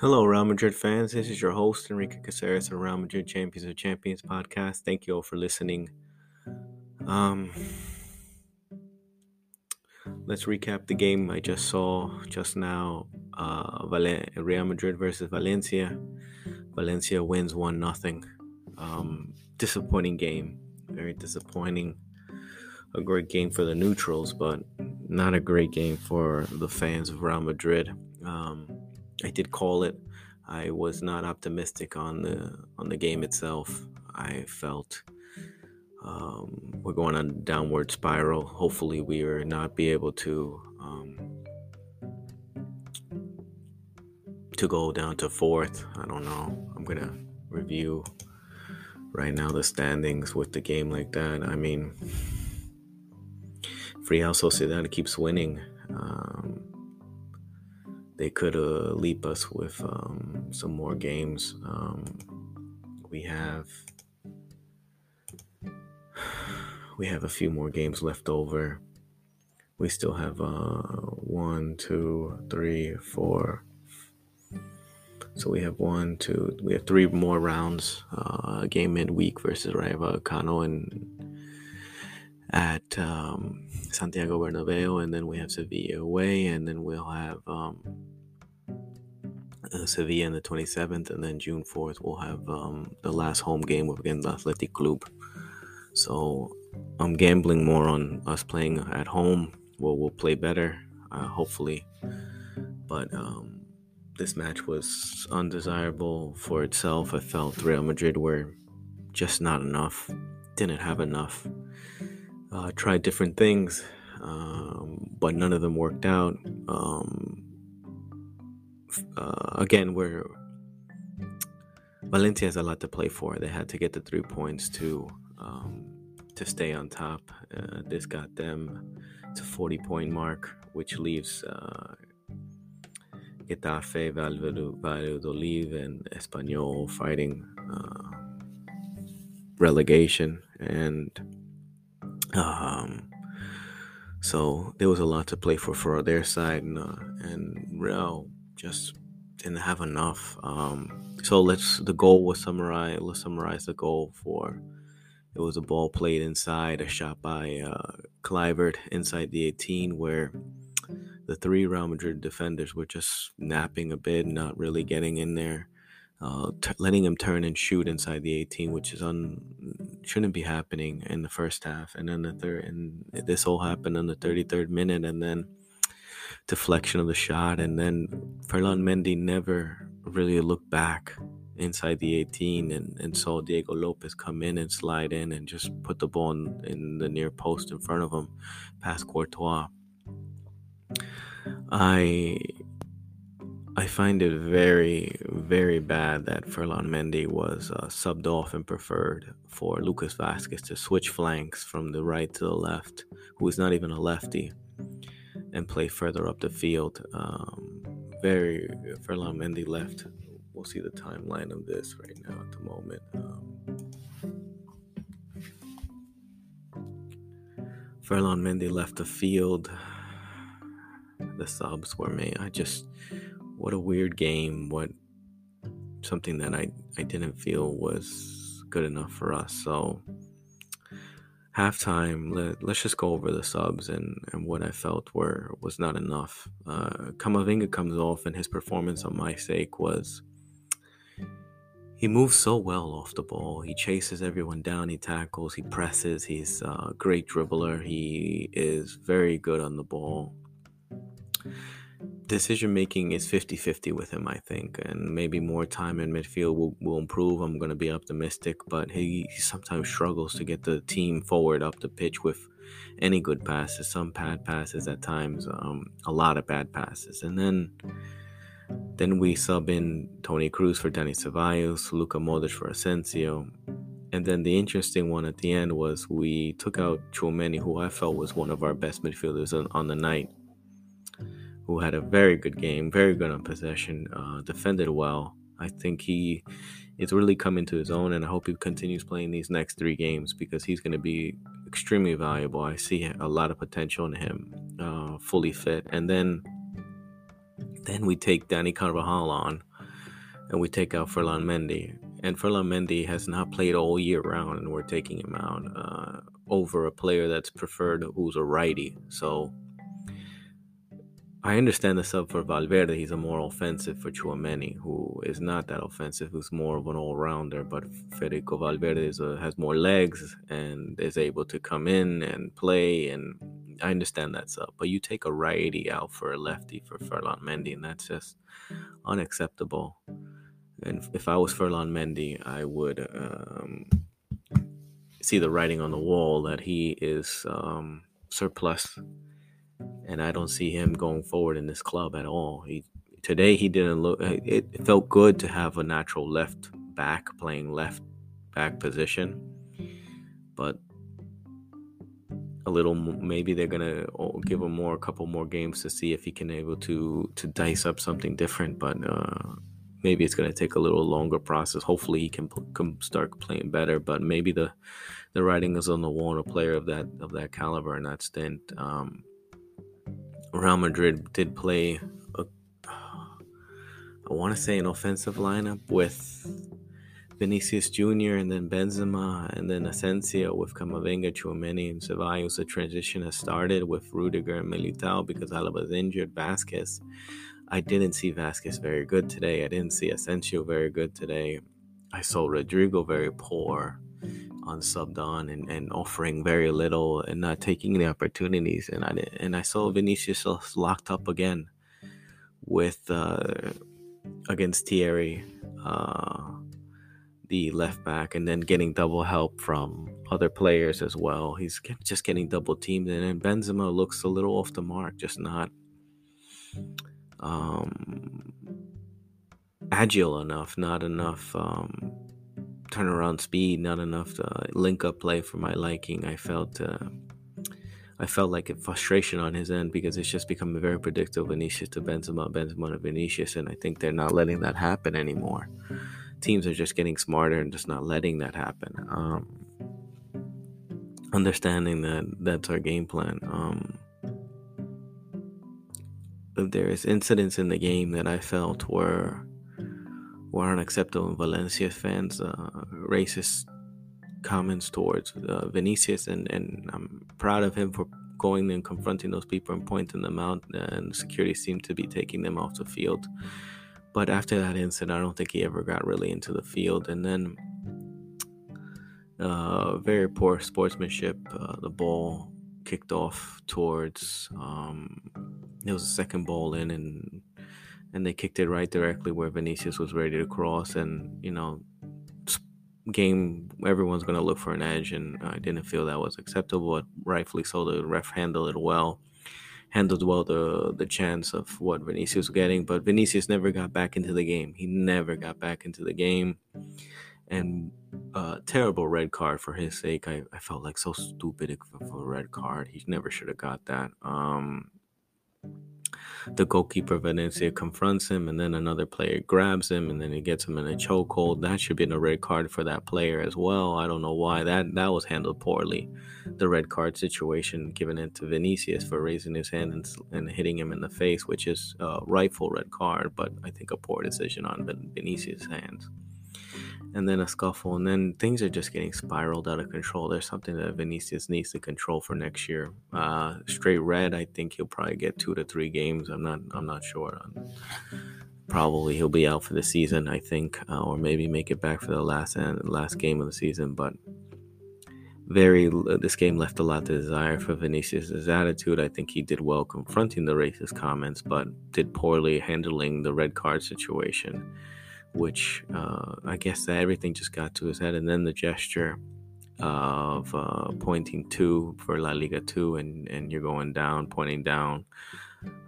Hello, Real Madrid fans. This is your host, Enrique Caceres of Real Madrid Champions of Champions podcast. Thank you all for listening. Um, let's recap the game I just saw just now. Uh, Real Madrid versus Valencia. Valencia wins one nothing. Um, disappointing game. Very disappointing. A great game for the neutrals, but not a great game for the fans of Real Madrid. Um, I did call it. I was not optimistic on the on the game itself. I felt um, we're going on a downward spiral. Hopefully, we are not be able to um, to go down to fourth. I don't know. I'm gonna review right now the standings with the game like that. I mean, Real Sociedad keeps winning. Um, they could uh, leap us with um, some more games. Um, we have we have a few more games left over. We still have uh, one, two, three, four. So we have one, two, we have three more rounds. Uh, game midweek versus Rayo Vallecano and at um, Santiago Bernabeu, and then we have Sevilla away, and then we'll have um, uh, Sevilla on the 27th, and then June 4th we'll have um, the last home game against Athletic Club. So I'm gambling more on us playing at home. Well, we'll play better, uh, hopefully. But um, this match was undesirable for itself. I felt Real Madrid were just not enough, didn't have enough. Uh, tried different things, um, but none of them worked out. Um, uh, again, we're Valencia has a lot to play for. They had to get the three points to um, to stay on top. Uh, this got them to 40 point mark, which leaves uh, Getafe, Valladolid, and Espanyol fighting uh, relegation. And um, so there was a lot to play for for their side, and, uh, and Real just didn't have enough. Um, so let's the goal was summarize. Let's summarize the goal for. It was a ball played inside, a shot by uh, Kluivert inside the 18, where the three Real Madrid defenders were just napping a bit, not really getting in there, uh, t- letting him turn and shoot inside the 18, which is un shouldn't be happening in the first half. And then the third, and this all happened in the 33rd minute, and then deflection of the shot, and then Ferland Mendy never really looked back inside the 18 and, and saw Diego Lopez come in and slide in and just put the ball in, in the near post in front of him past Courtois. I I find it very, very bad that Ferland Mendy was uh, subbed off and preferred for Lucas Vazquez to switch flanks from the right to the left, who is not even a lefty and play further up the field. Um, very Ferland Mendy left. We'll see the timeline of this right now at the moment. Um, Ferland Mendy left the field. The subs were made. I just, what a weird game. What something that I, I didn't feel was good enough for us. So halftime, let, let's just go over the subs and, and what I felt were was not enough. Uh, Camavinga comes off, and his performance on my sake was he moves so well off the ball. He chases everyone down. He tackles. He presses. He's a great dribbler. He is very good on the ball decision making is 50-50 with him, I think, and maybe more time in midfield will, will improve. I'm going to be optimistic, but he, sometimes struggles to get the team forward up the pitch with any good passes. Some bad passes at times, um, a lot of bad passes, and then then we sub in Toni Kroos for Dani Ceballos, Luka Modric for Asensio. And then the interesting one at the end was we took out Tchouameni, who I felt was one of our best midfielders on, on the night who had a very good game, very good on possession, uh, defended well. I think he is really coming to his own, and I hope he continues playing these next three games because he's going to be extremely valuable. I see a lot of potential in him, uh, fully fit. And then, then we take Dani Carvajal on, and we take out Ferland Mendy. And Ferland Mendy has not played all year round, and we're taking him out uh, over a player that's preferred who's a righty. So I understand the sub for Valverde. He's a more offensive for Tchouameni, who is not that offensive, who's more of an all rounder. But Federico Valverde a, has more legs and is able to come in and play. And I understand that sub. But you take a righty out for a lefty for Ferland Mendy, and that's just unacceptable. And if I was Ferland Mendy, I would um, see the writing on the wall that he is um, surplus and I don't see him going forward in this club at all. He today he didn't look. It felt good to have a natural left back playing left back position, but a little maybe they're gonna give him more a couple more games to see if he can able to to dice up something different. But uh, maybe it's gonna take a little longer process. Hopefully he can, can start playing better. But maybe the the writing is on the wall. A player of that of that caliber and that stint. Um, Real Madrid did play, a, I want to say, an offensive lineup with Vinicius Jr. and then Benzema and then Asensio with Camavinga, Tchouameni, and Ceballos. The transition has started with Rudiger and Militao because Alaba's injured. Vazquez, I didn't see Vazquez very good today. I didn't see Asensio very good today. I saw Rodrygo very poor on subbed on and, and offering very little and not taking the opportunities. And I and I saw Vinicius locked up again with uh, against Thierry, uh, the left back, and then getting double help from other players as well. He's just getting double teamed, and then Benzema looks a little off the mark, just not um, agile enough, not enough. Um, turnaround speed, not enough to uh, link up play for my liking. I felt uh, I felt like a frustration on his end because it's just become a very predictable. Vinicius to Benzema, Benzema to Vinicius, and I think they're not letting that happen anymore. Teams are just getting smarter and just not letting that happen. Um, understanding that that's our game plan. Um, there's incidents in the game that I felt were were unacceptable in Valencia fans' uh, racist comments towards uh, Vinicius, and, and I'm proud of him for going and confronting those people and pointing them out. And security seemed to be taking them off the field. But after that incident, I don't think he ever got really into the field. And then, uh, very poor sportsmanship. Uh, the ball kicked off towards. Um, it was a second ball in, and and they kicked it right directly where Vinicius was ready to cross. And you know, game everyone's going to look for an edge, and I didn't feel that was acceptable. But rightfully so, the ref handled it well, handled well the the chance of what Vinicius was getting. But Vinicius never got back into the game. He never got back into the game, and uh, terrible red card for his sake. I, I felt like so stupid for a red card. He never should have got that. Um, the goalkeeper Valencia confronts him, and then another player grabs him, and then he gets him in a chokehold. That should be a red card for that player as well. I don't know why that that was handled poorly. The red card situation given it to Vinicius for raising his hand and, and hitting him in the face, which is a rightful red card, but I think a poor decision on Vinicius' hands and then a scuffle, and then things are just getting spiraled out of control. There's something that Vinicius needs to control for next year. Uh, straight red, I think he'll probably get two to three games. I'm not, I'm not sure. Probably he'll be out for the season, I think, uh, or maybe make it back for the last end, last game of the season. But very, this game left a lot to desire for Vinicius' attitude. I think he did well confronting the racist comments, but did poorly handling the red card situation which uh, I guess that everything just got to his head. And then the gesture of uh, pointing to for La Liga 2 and, and you're going down, pointing down,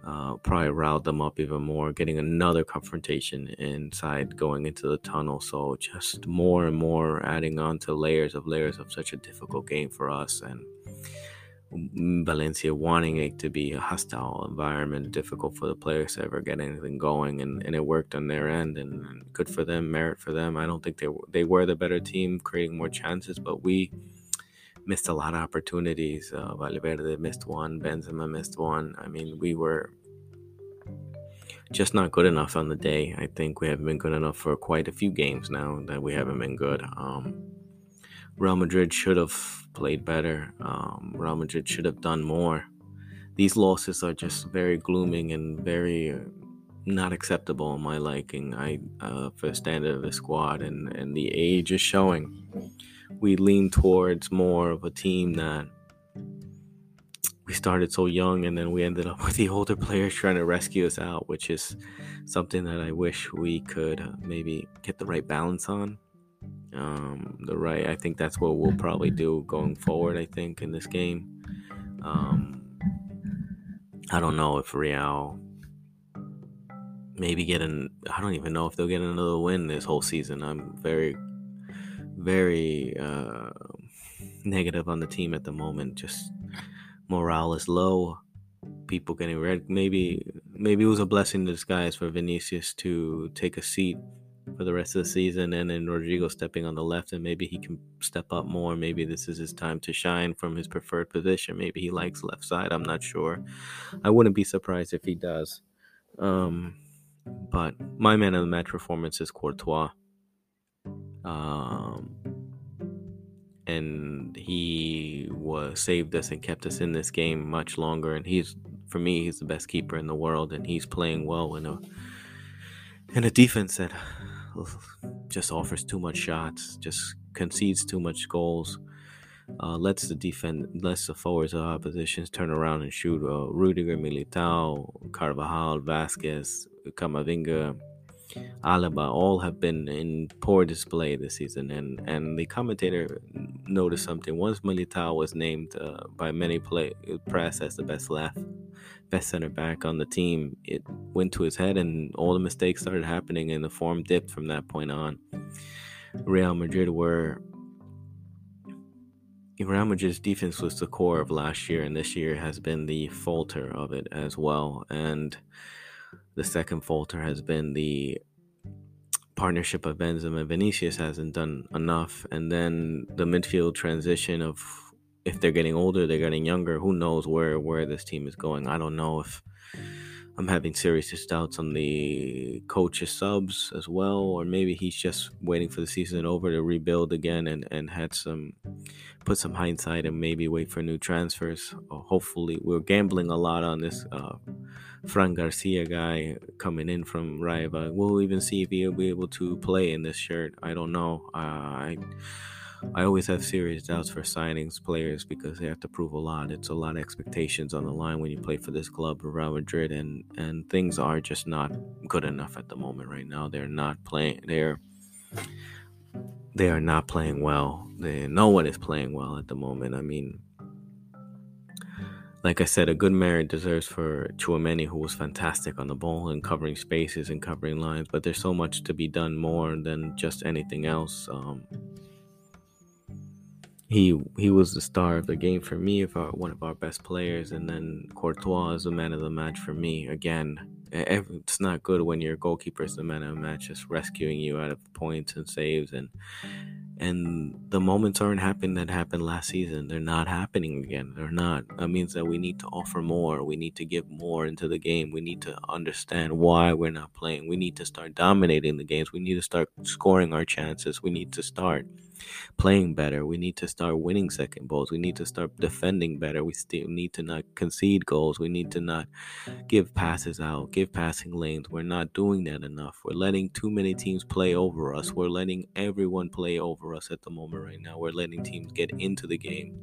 uh, probably riled them up even more, getting another confrontation inside going into the tunnel. So just more and more adding on to layers of layers of such a difficult game for us. And Valencia wanting it to be a hostile environment, difficult for the players to ever get anything going, and, and it worked on their end, and, good for them, merit for them. I don't think they they were the better team, creating more chances, but we missed a lot of opportunities. Uh, Valverde missed one, Benzema missed one. I mean, we were just not good enough on the day. I think we haven't been good enough for quite a few games now that we haven't been good. Um, Real Madrid should have played better. Um, Real Madrid should have done more. These losses are just very glooming and very uh, not acceptable in my liking. I uh, for the standard of the squad and and the age is showing. We lean towards more of a team that we started so young and then we ended up with the older players trying to rescue us out, which is something that I wish we could uh, maybe get the right balance on. Um, the right, I think that's what we'll probably do going forward. I think in this game, um, I don't know if Real maybe get an. I don't even know if they'll get another win this whole season. I'm very, very uh, negative on the team at the moment. Just morale is low. People getting red. Maybe maybe it was a blessing in disguise for Vinicius to take a seat for the rest of the season and then Rodrygo stepping on the left and maybe he can step up more. Maybe this is his time to shine from his preferred position. Maybe he likes left side. I'm not sure. I wouldn't be surprised if he does. Um, but my man of the match performance is Courtois. Um, and he was saved us and kept us in this game much longer. And he's, for me, he's the best keeper in the world, and he's playing well in a in a defense that just offers too much shots, just concedes too much goals, uh, lets the defense, lets the forwards of oppositions turn around and shoot. Uh, Rudiger, Militao, Carvajal, Vazquez, Camavinga, Alaba all have been in poor display this season, and and the commentator noticed something. Once Militao was named uh, by many play press as the best left, best center back on the team, it went to his head, and all the mistakes started happening, and the form dipped from that point on. Real Madrid were. Real Madrid's defense was the core of last year, and this year has been the falter of it as well. And the second falter has been the partnership of Benzema and Vinicius hasn't done enough, and then the midfield transition of if they're getting older, they're getting younger. Who knows where where this team is going? I don't know if I'm having serious doubts on the coach's subs as well, or maybe he's just waiting for the season over to rebuild again and, and had some put some hindsight and maybe wait for new transfers. Hopefully, we're gambling a lot on this uh, Fran Garcia guy coming in from Rayo. We'll even see if he'll be able to play in this shirt. I don't know. Uh, I I always have serious doubts for signings players because they have to prove a lot. It's a lot of expectations on the line when you play for this club, Real Madrid, and and things are just not good enough at the moment right now. They're not playing. They're they are not playing well. They, no one is playing well at the moment. I mean, like I said, a good merit deserves for Tchouameni, who was fantastic on the ball and covering spaces and covering lines. But there's so much to be done more than just anything else. Um, he he was the star of the game for me, one of our best players, and then Courtois is the man of the match for me. Again, it's not good when your goalkeeper is the man of the match, just rescuing you out of points and saves, and and the moments aren't happening that happened last season. They're not happening again. They're not. That means that we need to offer more. We need to give more into the game. We need to understand why we're not playing. We need to start dominating the games. We need to start scoring our chances. We need to start playing better. We need to start winning second balls. We need to start defending better. We still need to not concede goals. We need to not give passes out, give passing lanes. We're not doing that enough. We're letting too many teams play over us. We're letting everyone play over us at the moment right now. We're letting teams get into the game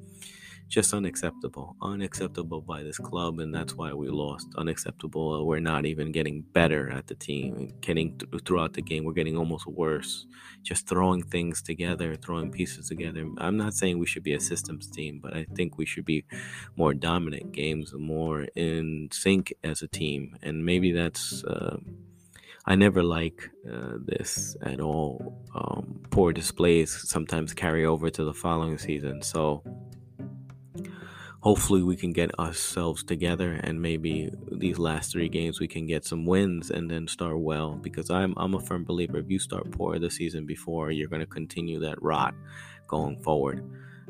just unacceptable. Unacceptable by this club, and that's why we lost. Unacceptable. We're not even getting better at the team. Getting th- throughout the game, we're getting almost worse. Just throwing things together, throwing pieces together. I'm not saying we should be a systems team, but I think we should be more dominant games, more in sync as a team, and maybe that's. Uh, I never like uh, this at all. Um, poor displays sometimes carry over to the following season. So hopefully we can get ourselves together and maybe these last three games we can get some wins and then start well. Because I'm I'm a firm believer if you start poor the season before you're going to continue that rot going forward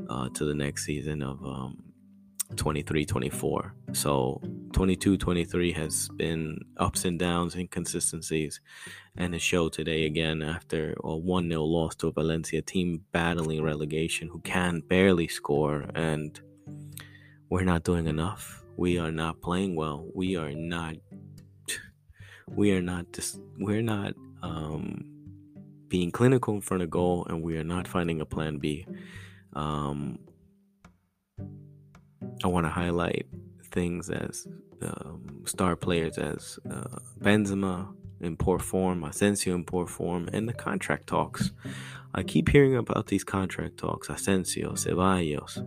uh, to the next season of um, 23 24 so 22 23 has been ups and downs, inconsistencies, and it showed today again after a 1 0 loss to a Valencia team battling relegation who can barely score, and we're not doing enough. We are not playing well. We are not. We are not just. We're not um, being clinical in front of goal, and we are not finding a plan B. Um, I want to highlight things as um, star players as uh, Benzema in poor form, Asensio in poor form, and the contract talks. I keep hearing about these contract talks, Asensio, Ceballos,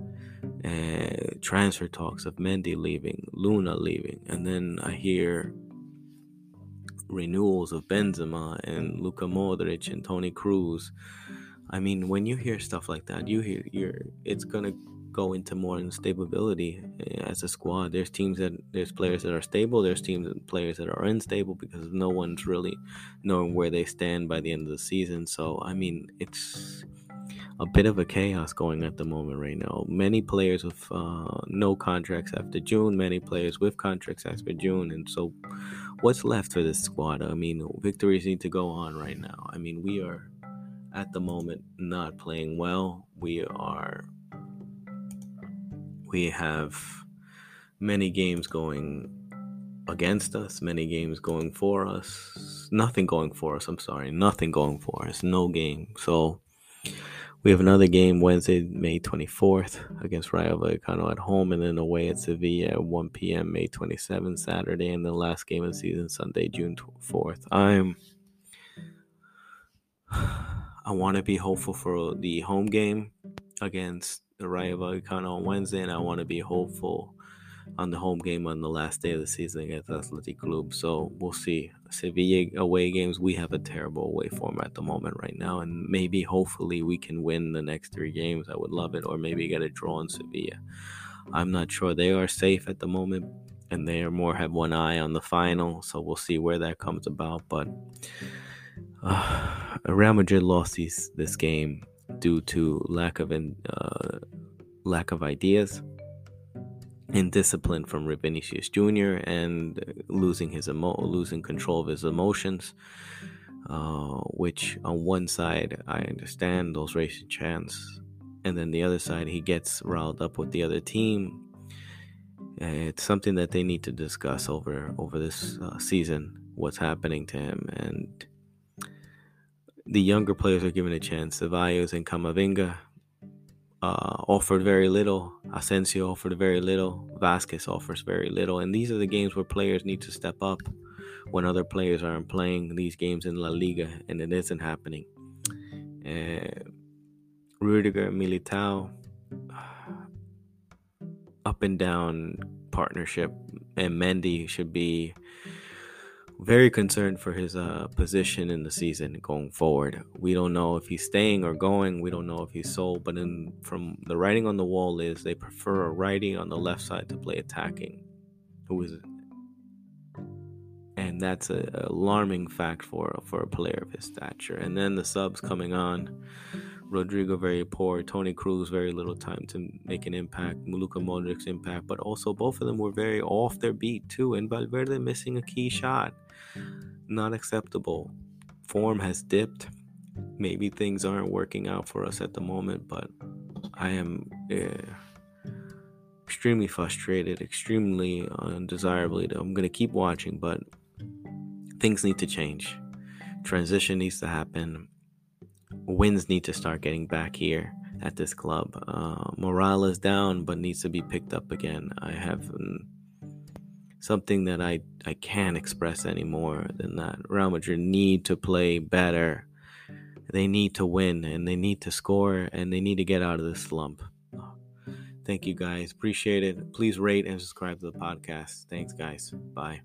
uh, transfer talks of Mendy leaving, Luna leaving, and then I hear renewals of Benzema and Luka Modric and Toni Kroos. I mean, when you hear stuff like that, you hear you're it's gonna go into more instability eh, as a squad. There's teams that there's players that are stable. There's teams and players that are unstable because no one's really knowing where they stand by the end of the season. So I mean, it's a bit of a chaos going at the moment right now. Many players with uh, no contracts after June. Many players with contracts after June, and so what's left for this squad? I mean, victories need to go on right now. I mean, we are at the moment not playing well. We are we have many games going against us, many games going for us, nothing going for us. I'm sorry, nothing going for us, no game. So we have another game Wednesday, May 24th against Rayo Vallecano at home, and then away at Sevilla at 1 p.m. May 27th, Saturday, and the last game of the season, Sunday, June 4th. I'm. I want to be hopeful for the home game against the Rayo Vallecano on Wednesday, and I want to be hopeful on the home game on the last day of the season against Athletic Club. So we'll see. Sevilla away games, we have a terrible away form at the moment right now, and maybe hopefully we can win the next three games. I would love it, or maybe get a draw in Sevilla. I'm not sure they are safe at the moment, and they are more have one eye on the final. So we'll see where that comes about. But uh, Real Madrid lost these, this game due to lack of uh, lack of ideas and discipline from Vinicius Jr. and losing his emo- losing control of his emotions. Uh, which on one side I understand those racing chants, and then the other side he gets riled up with the other team. It's something that they need to discuss over over this uh, season. What's happening to him and the younger players are given a chance. Ceballos and Camavinga uh, offered very little. Asensio offered very little. Vazquez offers very little. And these are the games where players need to step up when other players aren't playing these games in La Liga, and it isn't happening. Uh, Rudiger, Militao, up and down partnership, and Mendy should be very concerned for his uh, position in the season going forward. We don't know if he's staying or going. We don't know if he's sold. But in, from the writing on the wall is they prefer a righty on the left side to play attacking, who is, and that's an alarming fact for for a player of his stature. And then the subs coming on. Rodrygo very poor, Toni Kroos very little time to make an impact, Luka Modric's impact, but also both of them were very off their beat too, and Valverde missing a key shot. Not acceptable. Form has dipped. Maybe things aren't working out for us at the moment, but I am uh, extremely frustrated, extremely undesirably. I'm going to keep watching, but things need to change. Transition needs to happen. Wins need to start getting back here at this club. Uh, morale is down, but needs to be picked up again. I have something that I, I can't express anymore than that. Real Madrid need to play better. They need to win and they need to score and they need to get out of this slump. Thank you guys. Appreciate it. Please rate and subscribe to the podcast. Thanks, guys. Bye.